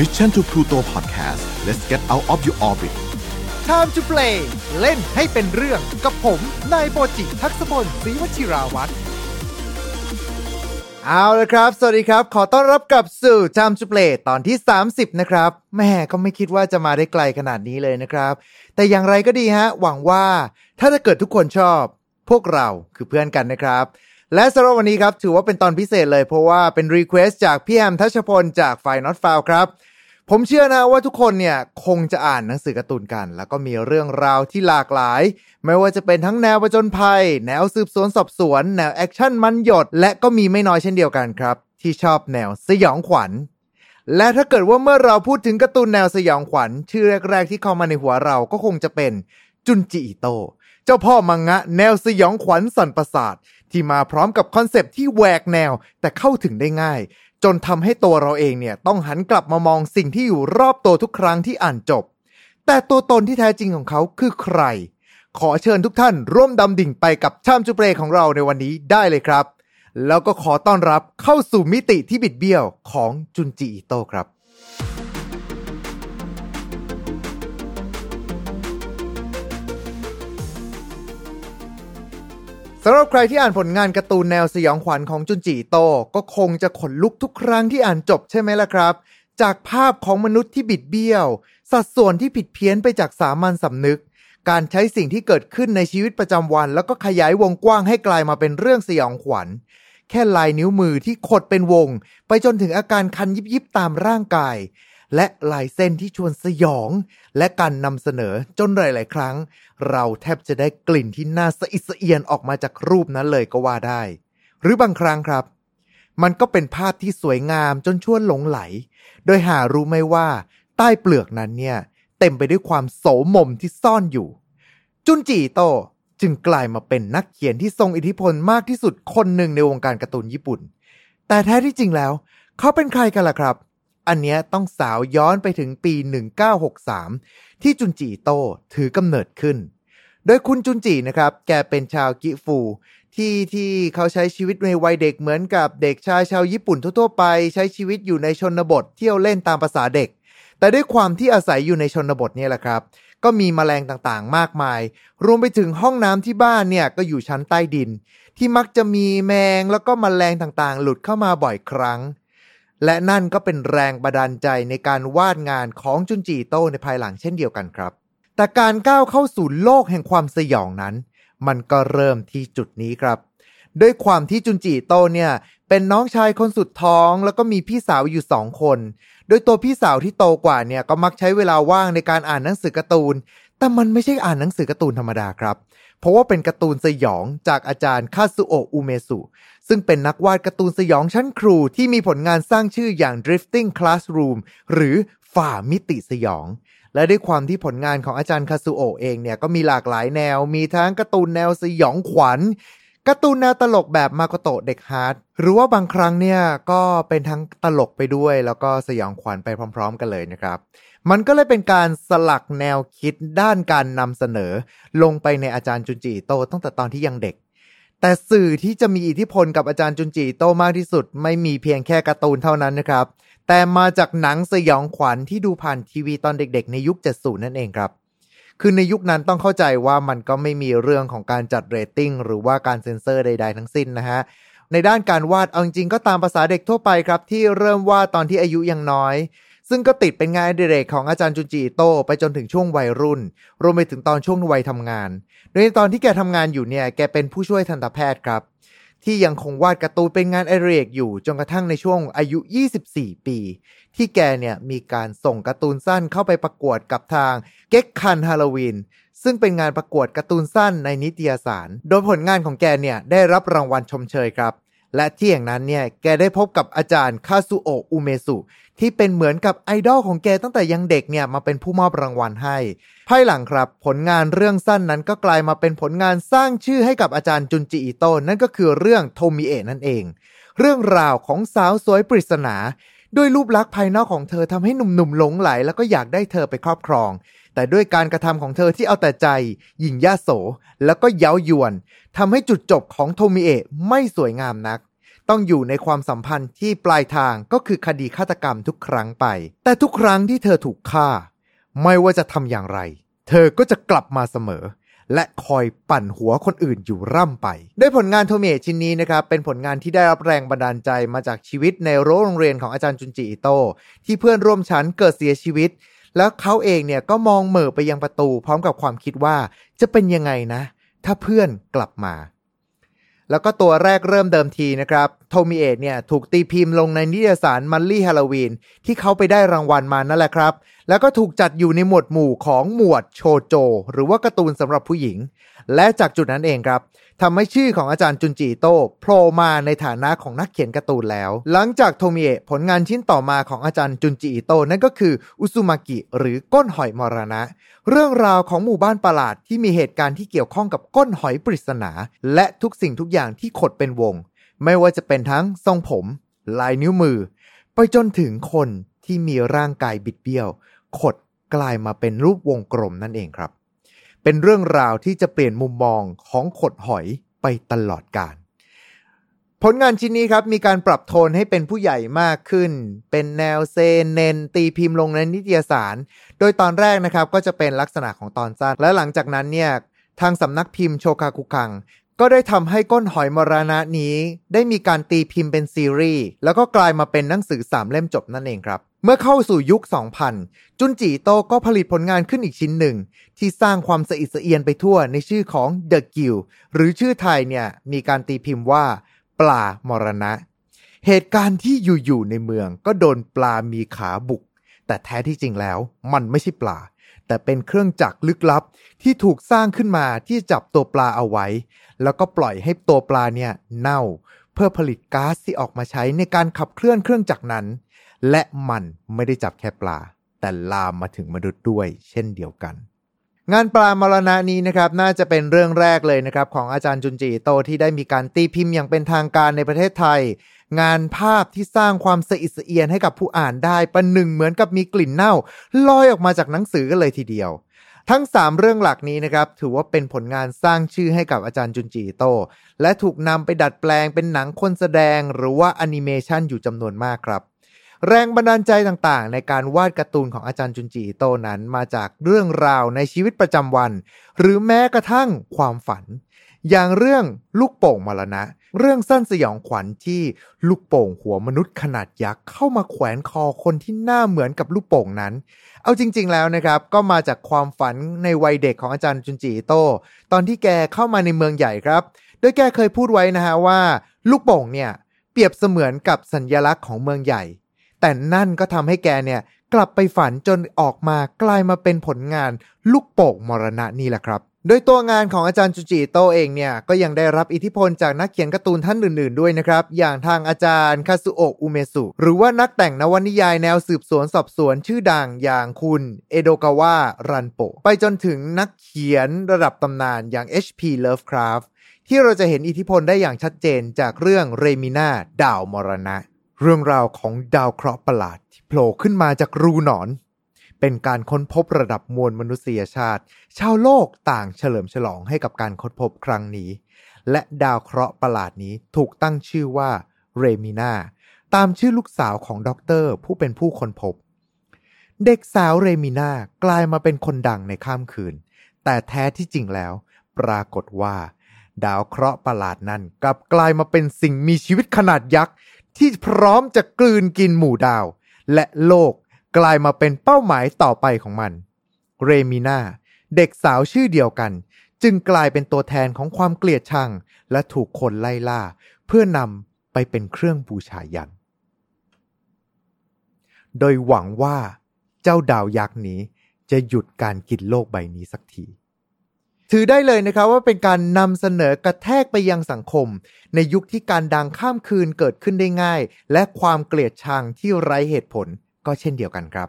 Mission to Pluto Podcast let's get out of your orbit Time to play เล่นให้เป็นเรื่องกับผมนายโปจิทักษพลศรีวชิราวัตรเอาละครับ สวัสดีครับ ขอต้อนรับกลับสู่ Time to play ตอนที่ 30 นะครับแหมก็ไม่คิดว่าจะมาได้ไกลขนาดนี้เลยนะครับ แต่อย่างไรก็ดีฮะ หวังว่าถ้าจะเกิดทุกคนชอบ พวกเราคือเพื่อนกันนะครับ และสำหรับวันนี้ครับ ถือว่าเป็นตอนพิเศษเลยเพราะว่าเป็น request จากพี่แอมทัชพลจาก File Not Found ครับ ผมเชื่อนะว่าทุกคนเนี่ยคงจะอ่านหนังสือการ์ตูนกัน แล้วก็มีเรื่องราวที่หลากหลาย ไม่ว่าจะเป็นทั้งแนวประจนภัย แนวสืบสวนสอบสวน แนว action มันหยด และก็มีไม่น้อยเช่นเดียวกันครับ ที่ชอบแนวสยองขวัญ และถ้าเกิดว่าเมื่อเราพูดถึงการ์ตูนแนวสยองขวัญ ชื่อแรก ๆ ที่เข้ามาในหัวเราก็คงจะเป็นจุนจิอิโต เจ้าพ่อมังงะ แนวสยองขวัญสั่นประสาท ที่มาพร้อมกับ concept ที่แหวกแนวแต่เข้าถึงได้ง่าย จนทำให้ตัวเราเองเนี่ยต้องหันกลับมามองสิ่งที่อยู่รอบตัวทุกครั้งที่อ่านจบ แต่ตัวตนที่แท้จริงของเขาคือใคร ขอเชิญทุกท่านร่วมดำดิ่งไปกับชามจุเปรของเราในวันนี้ได้เลยครับ แล้วก็ขอต้อนรับเข้าสู่มิติที่บิดเบี้ยวของจุนจิอิโตะครับ สำหรับใครที่อ่านผลงานการ์ตูนแนวสยองขวัญของจุนจิโต ก็คงจะขนลุกทุกครั้งที่อ่านจบใช่ไหมล่ะครับ จากภาพของมนุษย์ที่บิดเบี้ยว สัดส่วนที่ผิดเพี้ยนไปจากสามัญสำนึก การใช้สิ่งที่เกิดขึ้นในชีวิตประจำวัน แล้วก็ขยายวงกว้างให้กลายมาเป็นเรื่องสยองขวัญ แค่ลายนิ้วมือที่ขดเป็นวง ไปจนถึงอาการคันยิบยิบตามร่างกาย และลายเส้นที่ชวนสยอง และการนำเสนอจนหลาย ๆ ครั้ง เราแทบจะได้กลิ่นที่น่าสะอิดสะเอียนออกมาจากรูปนั้นเลยก็ว่าได้ หรือบางครั้งครับ มันก็เป็นภาพที่สวยงามจนชวนหลงไหล โดยหารู้ไหมว่า ใต้เปลือกนั้นเนี่ย เต็มไปด้วยความโสมมที่ซ่อนอยู่ จุนจิโตจึงกลายมาเป็นนักเขียนที่ทรงอิทธิพลมากที่สุดคนหนึ่งในวงการการ์ตูนญี่ปุ่น แต่แท้ที่จริงแล้ว เขาเป็นใครกันล่ะครับ อันเนี้ยต้องสาวย้อนไปถึงปี 1963 ที่จุนจิโตถือกำเนิดขึ้น โดยคุณจุนจินะครับ แกเป็นชาวกิฟู ที่ที่เขาใช้ชีวิตในวัยเด็กเหมือนกับเด็กชายชาวญี่ปุ่นทั่วๆไป ใช้ชีวิตอยู่ในชนบทเที่ยวเล่นตามภาษาเด็ก แต่ด้วยความที่อาศัยอยู่ในชนบทเนี่ยแหละครับก็มีแมลงต่างๆ มากมาย รวมไปถึงห้องน้ำที่บ้านเนี่ยก็อยู่ชั้นใต้ดิน ที่มักจะมีแมงแล้วก็แมลงต่างๆ หลุดเข้ามาบ่อยครั้ง และนั่นก็เป็นแรงบันดาลใจในการวาดงานของจุนจิอิโต้ในภายหลังเช่นเดียวกันครับ แต่การก้าวเข้าสู่โลกแห่งความสยองนั้น มันก็เริ่มที่จุดนี้ครับ ด้วยความที่จุนจิอิโต้เนี่ยเป็นน้องชายคนสุดท้อง แล้วก็มีพี่สาวอยู่สองคน โดยตัวพี่สาวที่โตกว่าเนี่ยก็มักใช้เวลาว่างในการอ่านหนังสือการ์ตูน แต่มันไม่ใช่อ่านหนังสือการ์ตูนธรรมดาครับ เพราะว่าเป็นการ์ตูนสยองจากอาจารย์คาซุโอะอุเมสุ ซึ่งเป็นนักวาดการ์ตูนสยองชั้นครูที่มีผลงานสร้างชื่ออย่าง Drifting Classroom หรือฝ่ามิติสยอง และด้วยความที่ผลงานของอาจารย์คาซุโอะเองเนี่ยก็มีหลากหลายแนว มีทั้งการ์ตูนแนวสยองขวัญการ์ตูนแนวตลกแบบมาโกโตะเด็กฮาร์ดหรือว่าบางครั้งเนี่ยก็เป็นทั้งตลกไปด้วย แล้วก็สยองขวัญไปพร้อม ๆ กันเลยนะครับ มันก็เลยเป็นการสลักแนวคิดด้านการนำเสนอ ลงไปในอาจารย์จุนจิอิโตตั้งแต่ตอนที่ยังเด็ก แต่สื่อที่จะมีอิทธิพลกับอาจารย์จุนจิอิโตมากที่สุด ไม่มีเพียงแค่การ์ตูนเท่านั้นนะครับ แต่มาจากหนังสยองขวัญที่ดูผ่านทีวีตอนเด็กๆ ในยุค 70 นั่นเองครับ คือในยุคนั้นต้องเข้าใจว่ามันก็ไม่มีเรื่องของการจัดเรตติ้งหรือว่าการเซ็นเซอร์ใด ๆ ทั้งสิ้นนะฮะในด้านการวาดเอาจริงก็ตามภาษาเด็กทั่วไปครับ ที่เริ่มวาดตอนที่อายุยังน้อย ซึ่งก็ติดเป็นงานอดิเรกของอาจารย์จุนจิอิโตะไปจนถึงช่วงวัยรุ่น รวมไปถึงตอนช่วงวัยทำงาน โดยในตอนที่แกทำงานอยู่เนี่ย แกเป็นผู้ช่วยทันตแพทย์ครับ ที่ยังคงวาดการ์ตูนเป็นงานอดิเรกอยู่จนกระทั่งในช่วงอายุ 24 ปี ที่แกเนี่ยมีการส่งการ์ตูนสั้นเข้าไปประกวดกับทางเก็กคันฮาโลวีนซึ่งเป็นงานประกวดการ์ตูนสั้นในนิตยสาร โดยผลงานของแกเนี่ยได้รับรางวัลชมเชยครับ และที่อย่างนั้นเนี่ยแกได้พบกับอาจารย์คาซุโอะอุเมสุที่เป็นเหมือนกับไอดอลของแกตั้งแต่ยังเด็กเนี่ยมาเป็นผู้มอบรางวัลให้ ภายหลังครับ ผลงานเรื่องสั้นนั้นก็กลายมาเป็นผลงานสร้างชื่อให้กับอาจารย์จุนจิอิโตนั่นก็คือเรื่องโทมิเอะนั่นเอง เรื่องราวของสาวสวยปริศนาด้วยรูปลักษณ์ภายนอกของเธอทำให้หนุ่มๆหลงไหล แล้วก็อยากได้เธอไปครอบครอง แต่ด้วยการกระทำของเธอที่เอาแต่ใจ หยิ่งย่าโส แล้วก็เย้ายวนทำให้จุดจบของโทมิเอะไม่สวยงามนัก ต้องอยู่ในความสัมพันธ์ที่ปลายทางก็คือคดีฆาตกรรมทุกครั้งไป แต่ทุกครั้งที่เธอถูกฆ่า ไม่ว่าจะทำอย่างไร เธอก็จะกลับมาเสมอและคอยปั่นหัวคนอื่นอยู่ร่ำไป ด้วยผลงานโทเมะชิ้นนี้นะครับเป็นผลงานที่ได้รับแรงบันดาลใจมาจากชีวิตในโรงเรียนของอาจารย์จุนจิอิโตที่เพื่อนร่วมชั้นเกิดเสียชีวิต แล้วเขาเองเนี่ยก็มองเหม่อไปยังประตู พร้อมกับความคิดว่าจะเป็นยังไงนะ ถ้าเพื่อนกลับมา แล้วก็ตัวแรกเริ่มเดิมทีนะครับ โทมิเอะเนี่ยถูกตีพิมพ์ลงในนิตยสาร Monthly Halloween ที่เขาไปได้รางวัลมานั่นแหละครับ แล้วก็ถูกจัดอยู่ในหมวดหมู่ของหมวดโชโจ หรือว่าการ์ตูนสำหรับผู้หญิง และจากจุดนั้นเองครับทำให้ชื่อของอาจารย์จุนจิอิโต้โผล่มาในฐานะของนักเขียนการ์ตูนแล้ว หลังจากโทมิเอะผลงานชิ้นต่อมาของอาจารย์จุนจิอิโต้นั่นก็คืออุซุมากิหรือก้นหอยมรณะ เรื่องราวของหมู่บ้านประหลาดที่มีเหตุการณ์ที่เกี่ยวข้องกับก้นหอยปริศนา และทุกสิ่งทุกอย่างที่ขดเป็นวง ไม่ว่าจะเป็นทั้งทรงผม ลายนิ้วมือ ไปจนถึงคนที่มีร่างกายบิดเบี้ยว ขดกลายมาเป็นรูปวงกลมนั่นเองครับ เป็นเรื่องราวที่จะเปลี่ยนมุมมองของขดหอยไปตลอดกาลผลงานชิ้นนี้ครับมีการปรับโทนให้เป็นผู้ใหญ่มากขึ้น เป็นแนวเซนเนนตีพิมพ์ลงในนิตยสาร โดยตอนแรกนะครับก็จะเป็นลักษณะของตอนสั้น และหลังจากนั้นเนี่ยทางสำนักพิมพ์โชคาคุคัง ก็ได้ทำให้ก้นหอยมรณะนี้ ได้มีการตีพิมพ์เป็นซีรีส์แล้วก็กลายมาเป็นหนังสือสามเล่มจบนั่นเองครับ เมื่อเข้าสู่ยุค 2000 จุนจีโตก็ผลิตผลงานขึ้นอีกชิ้นหนึ่ง ที่สร้างความสะอิดสะเอียนไปทั่วในชื่อของ The g u i l หรือชื่อไทยเนี่ย มีการตีพิมพ์ว่า ปลามรณะ เหตุการณ์ที่อยู่ๆในเมืองก็โดนปลามีขาบุก แต่แท้ที่จริงแล้วมันไม่ใช่ปลา แต่เป็นเครื่องจักรลึกลับที่ถูกสร้างขึ้นมาที่จับตัวปลาเอาไว้ แล้วก็ปล่อยให้ตัวปลาเนี่ยเน่า เพื่อผลิตก๊าซที่ออกมาใช้ในการขับเคลื่อนเครื่องจักรนั้น และมันไม่ได้จับแค่ปลา แต่ลามมาถึงมนุษย์ด้วย เช่นเดียวกัน งานปลามรณะนี้นะครับน่าจะเป็นเรื่องแรกเลยนะครับของอาจารย์จุนจิโตที่ได้มีการตีพิมพ์อย่างเป็นทางการในประเทศไทย งานภาพที่สร้างความสะอิดสะเอียนให้กับผู้อ่านได้ประหนึ่งเหมือนกับมีกลิ่นเน่าลอยออกมาจากหนังสือกันเลยทีเดียวทั้ง 3 เรื่องหลักนี้นะครับ ถือว่าเป็นผลงานสร้างชื่อให้กับอาจารย์จุนจิโต และถูกนำไปดัดแปลงเป็นหนังคนแสดงหรือว่าแอนิเมชันอยู่จำนวนมากครับ แรงบันดาลใจต่างๆ ในการวาดการ์ตูนของอาจารย์จุนจิอิโตนั้นมาจากเรื่องราวในชีวิตประจำวัน หรือแม้กระทั่งความฝัน อย่างเรื่องลูกโป่งมรณะ เรื่องสั้นสยองขวัญที่ลูกโป่งหัวมนุษย์ขนาดยักษ์เข้ามาแขวนคอคนที่หน้าเหมือนกับลูกโป่งนั้น เอาจริง ๆ แล้วนะครับ ก็มาจากความฝันในวัยเด็กของอาจารย์จุนจิอิโตตอนที่แกเข้ามาในเมืองใหญ่ครับ โดยแกเคยพูดไว้นะฮะว่า ลูกโป่งเนี่ยเปรียบเสมือนกับสัญญลักษณ์ของเมืองใหญ่ แต่นั่นก็ทำให้แกเนี่ยกลับไปฝันจนออกมากลายมาเป็นผลงานลูกโป่งมรณะนี่แหละครับโดยตัวงานของอาจารย์จูจิโตเองเนี่ยก็ยังได้รับอิทธิพลจากนักเขียนการ์ตูนท่านอื่น ๆด้วยนะครับ อย่างทางอาจารย์คาซุโอะอุเมสุหรือว่านักแต่งนวนิยายแนวสืบสวนสอบสวนชื่อดังอย่างคุณเอโดกาวะรันโปไปจนถึงนักเขียนระดับตำนานอย่าง H.P. Lovecraft ที่เราจะเห็นอิทธิพลได้อย่างชัดเจนจากเรื่องเรมิน่าดาวมรณะ เรื่องราวของดาวเคราะห์ประหลาดที่โผล่ขึ้นมาจากรูหนอน เป็นการค้นพบระดับมวลมนุษยชาติ ชาวโลกต่างเฉลิมฉลองให้กับการค้นพบครั้งนี้ และดาวเคราะห์ประหลาดนี้ถูกตั้งชื่อว่าเรมิน่าตามชื่อลูกสาวของด็อกเตอร์ผู้เป็นผู้ค้นพบ เด็กสาวเรมิน่ากลายมาเป็นคนดังในข้ามคืน แต่แท้ที่จริงแล้ว ปรากฏว่า ดาวเคราะห์ประหลาดนั้นกลับกลายมาเป็นสิ่งมีชีวิตขนาดยักษ์ ที่พร้อมจะกลืนกินหมู่ดาว และโลกกลายมาเป็นเป้าหมายต่อไปของมัน เรมิน่า เด็กสาวชื่อเดียวกัน จึงกลายเป็นตัวแทนของความเกลียดชัง และถูกคนไล่ล่า เพื่อนำไปเป็นเครื่องบูชายัน โดยหวังว่าเจ้าดาวยักษ์นี้จะหยุดการกินโลกใบนี้สักที ถือได้เลยนะครับว่าเป็นการนำเสนอกระแทกไปยังสังคม ในยุคที่การดังข้ามคืนเกิดขึ้นได้ง่าย และความเกลียดชังที่ไร้เหตุผลก็เช่นเดียวกันครับ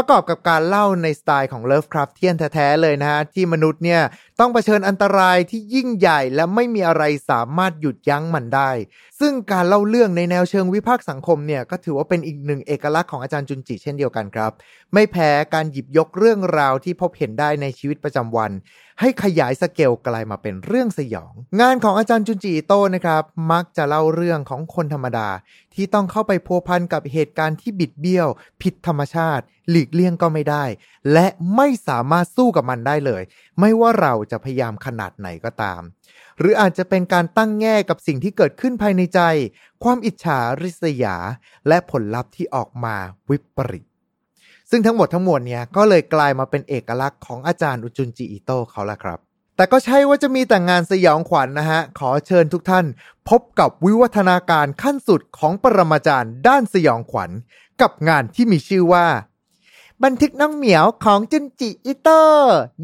ประกอบกับการเล่าในสไตล์ของเลิฟคราฟเทียนแท้ ๆ เลยนะฮะ ที่มนุษย์เนี่ย ต้องเผชิญอันตรายที่ยิ่งใหญ่และไม่มีอะไรสามารถหยุดยั้งมันได้ ซึ่งการเล่าเรื่องในแนวเชิงวิพากษ์สังคมเนี่ย ก็ถือว่าเป็นอีกหนึ่งเอกลักษณ์ของอาจารย์จุนจิเช่นเดียวกันครับ ไม่แพ้การหยิบยกเรื่องราวที่พบเห็นได้ในชีวิตประจำวัน ให้ขยายสเกลกลายมาเป็นเรื่องสยอง งานของอาจารย์จุนจิโตนะครับมักจะเล่าเรื่องของคนธรรมดา ที่ต้องเข้าไปพัวพันกับเหตุการณ์ที่บิดเบี้ยว ผิดธรรมชาติ หลีกเลี่ยงก็ไม่ได้ และไม่สามารถสู้กับมันได้เลย ไม่ว่าเราจะพยายามขนาดไหนก็ตาม หรืออาจจะเป็นการตั้งแง่กับสิ่งที่เกิดขึ้นภายในใจ ความอิจฉาริษยา และผลลัพธ์ที่ออกมาวิปริตซึ่งทั้งหมดทั้งมวลเนี่ยก็เลยกลายมาเป็นเอกลักษณ์ของอาจารย์อุจุนจิอิโตเขาละครับ แต่ก็ใช่ว่าจะมีแต่งานสยองขวัญนนะฮะ ขอเชิญทุกท่าน พบกับวิวัฒนาการขั้นสุดของปรมาจารย์ด้านสยองขวัญ กับงานที่มีชื่อว่า บันทึกน้องเหมียวของจุนจิอิโตะ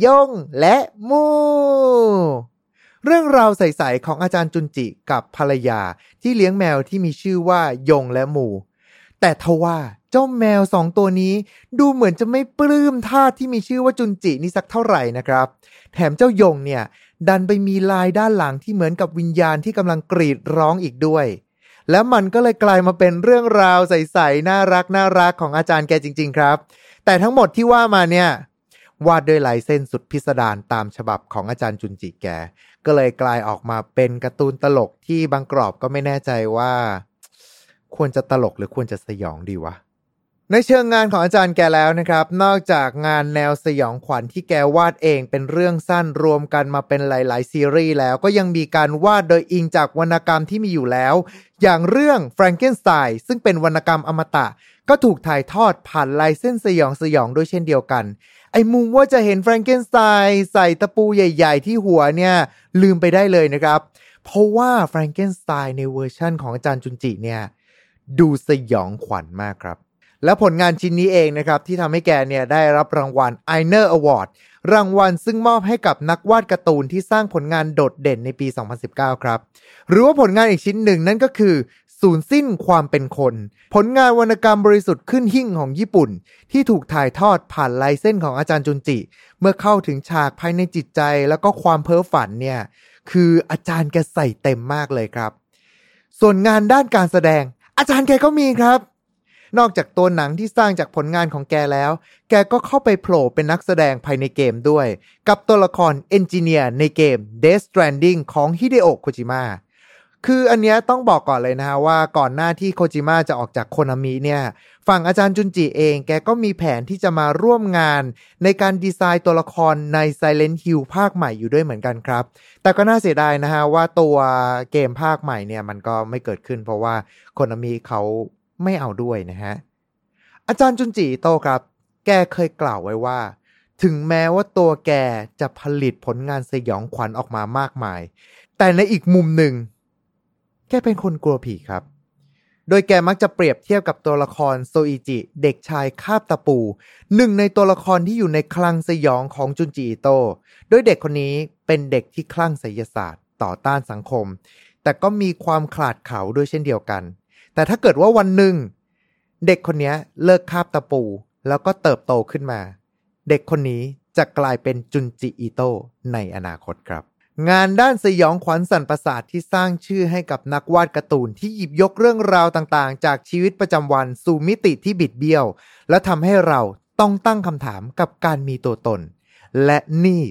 ยงและมู เรื่องราวใสๆของอาจารย์จุนจิกับภรรยาที่เลี้ยงแมวที่มีชื่อว่ายงและมู แต่ทว่าเจ้าแมวสองตัวนี้ ดูเหมือนจะไม่ปลื้มท่าที่มีชื่อว่าจุนจินี่สักเท่าไหร่นะครับ แถมเจ้ายงเนี่ย ดันไปมีลายด้านหลังที่เหมือนกับวิญญาณที่กำลังกรีดร้องอีกด้วยแล้วมันก็เลยกลายมาเป็นเรื่องราวใสๆน่ารักน่ารักของอาจารย์แกจริง ๆ ครับ แต่ทั้งหมดที่ว่ามาเนี่ยวาดด้วยลายเส้นสุดพิสดารตามฉบับของอาจารย์จุนจิแก ก็เลยกลายออกมาเป็นการ์ตูนตลกที่บางกรอบก็ไม่แน่ใจว่า ควรจะตลกหรือควรจะสยองดีวะ ในเชิงงานของอาจารย์แกแล้วนะครับ นอกจากงานแนวสยองขวัญที่แกวาดเองเป็นเรื่องสั้นรวมกันมาเป็นหลาย ๆ ซีรีส์แล้วก็ยังมีการวาดโดยอิงจากวรรณกรรมที่มีอยู่แล้ว อย่างเรื่อง Frankenstein ซึ่งเป็นวรรณกรรมอมตะ ก็ถูกถ่ายทอดผ่านลายเส้นสยองสยองด้วยเช่นเดียวกัน ไอ้มุมว่าจะเห็นแฟรงเกนสไตน์ใส่ตะปูใหญ่ ๆ ที่หัวเนี่ยลืมไปได้เลยนะครับ เพราะว่าแฟรงเกนสไตน์ในเวอร์ชั่นของอาจารย์จุนจิเนี่ยดูสยองขวัญมากครับ และผลงานชิ้นนี้เองนะครับ ที่ทำให้แกเนี่ยได้รับรางวัล i n e r Award รางวัลซึ่งมอบให้กับนักวาดการ์ตูนที่สร้างผลงานโดดเด่นในปี 2019 ครับ หรือว่าผลงานอีกชิ้นหนึ่งนั่นก็คือ สูญสิ้นความเป็นคน ผลงานวรรณกรรมบริสุทธิ์ขึ้นหิ่งของญี่ปุ่น ที่ถูกถ่ายทอดผ่านลายเส้นของอาจารย์จุนจิ เมื่อเข้าถึงฉากภายในจิตใจแล้วก็ความเพ้อฝันเนี่ย คืออาจารย์แกใส่เต็มมากเลยครับ ส่วนงานด้านการแสดง อาจารย์แกก็มีครับ นอกจากตัวหนังที่สร้างจากผลงานของแกแล้ว แกก็เข้าไปโผล่เป็นนักแสดงภายในเกมด้วย กับตัวละครเอนจิเนียร์ในเกม Death Stranding ของฮิเดโอะโคจิมะ คืออันเนี้ยต้องบอกก่อนเลยนะฮะว่าก่อนหน้าที่โคจิมะจะออกจากโคนามิเนี่ย ฝั่งอาจารย์จุนจิเองแกก็มีแผนที่จะมาร่วมงาน ในการดีไซน์ตัวละครใน Silent Hill ภาคใหม่อยู่ด้วยเหมือนกันครับ แต่ก็น่าเสียดายนะฮะว่าตัวเกมภาคใหม่เนี่ยมันก็ไม่เกิดขึ้น เพราะว่าโคนามิเขาไม่เอาด้วยนะฮะอาจารย์จุนจิโตครับ แกเคยกล่าวไว้ว่าถึงแม้ว่าตัวแกจะผลิตผลงานสยองขวัญออกมามากมาย แต่ในอีกมุมหนึ่ง แกเป็นคนกลัวผีครับ โดยแกมักจะเปรียบเทียบกับตัวละครโซอิจิ เด็กชายคาบตะปู หนึ่งในตัวละครที่อยู่ในคลังสยองของจุนจิอิโตะโดยเด็กคนนี้เป็นเด็กที่คลั่งไสยศาสตร์ ต่อต้านสังคม แต่ก็มีความขลาดเขาด้วยเช่นเดียวกัน แต่ถ้าเกิดว่าวันหนึ่ง เด็กคนนี้เลิกคาบตะปูแล้วก็เติบโตขึ้นมา เด็กคนนี้จะกลายเป็นจุนจิอิโตะในอนาคตครับ งานด้านสยองขวัญสันประสาทที่สร้างชื่อให้กับนักวาดการ์ตูนที่หยิบยกเรื่องราวต่างๆ จากชีวิตประจำวันสู่มิติที่บิดเบี้ยว และทำให้เราต้องตั้งคำถามกับการมีตัวตน และนี่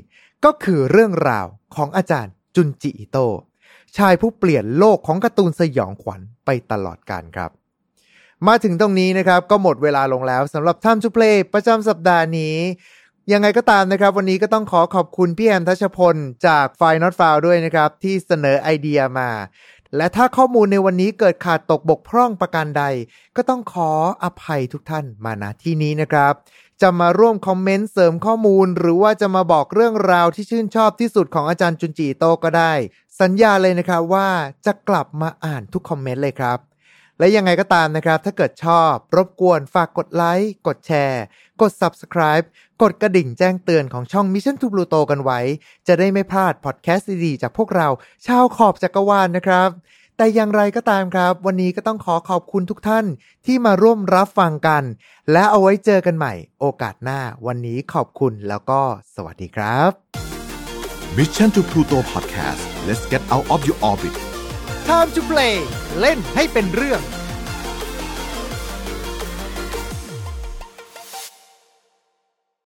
ก็คือเรื่องราวของอาจารย์จุนจิอิโตะชายผู้เปลี่ยนโลกของการ์ตูนสยองขวัญไปตลอดกาลครับ มาถึงตรงนี้นะครับก็หมดเวลาลงแล้วสำหรับ Time to Play ประจำสัปดาห์นี้ ยังไงก็ตามนะครับ วันนี้ก็ต้องขอขอบคุณพี่แอมทัชพล จากไฟ Not f i l ด้วยนะครับ ที่เสนอไอเดียมา และถ้าข้อมูลในวันนี้เกิดขาดตกบกพร่องประการใด ก็ต้องขออภัยทุกท่านมาณที่นี้นะครับ จะมาร่วมคอมเมนต์เสริมข้อมูล หรือว่าจะมาบอกเรื่องราวที่ชื่นชอบที่สุดของอาจารย์จุนจิโตก็ได้ สัญญาเลยนะครับว่าจะกลับมาอ่านทุกคอมเมนต์เลยครับ และยังไงก็ตามนะครับ ถ้าเกิดชอบ รบกวนฝากกดไลค์ กดแชร์ กด subscribe กดกระดิ่งแจ้งเตือนของช่อง Mission to Pluto กันไว้ จะได้ไม่พลาดพอดแคสต์ดีๆจากพวกเราชาวขอบจักรวาลนนะครับ แต่อย่างไรก็ตามครับ วันนี้ก็ต้องขอขอบคุณทุกท่านที่มาร่วมรับฟังกัน และเอาไว้เจอกันใหม่ โอกาสหน้า วันนี้ขอบคุณแล้วก็สวัสดีครับ Mission to Pluto Podcast let's get out of your orbit Time to play เล่นให้เป็นเรื่อง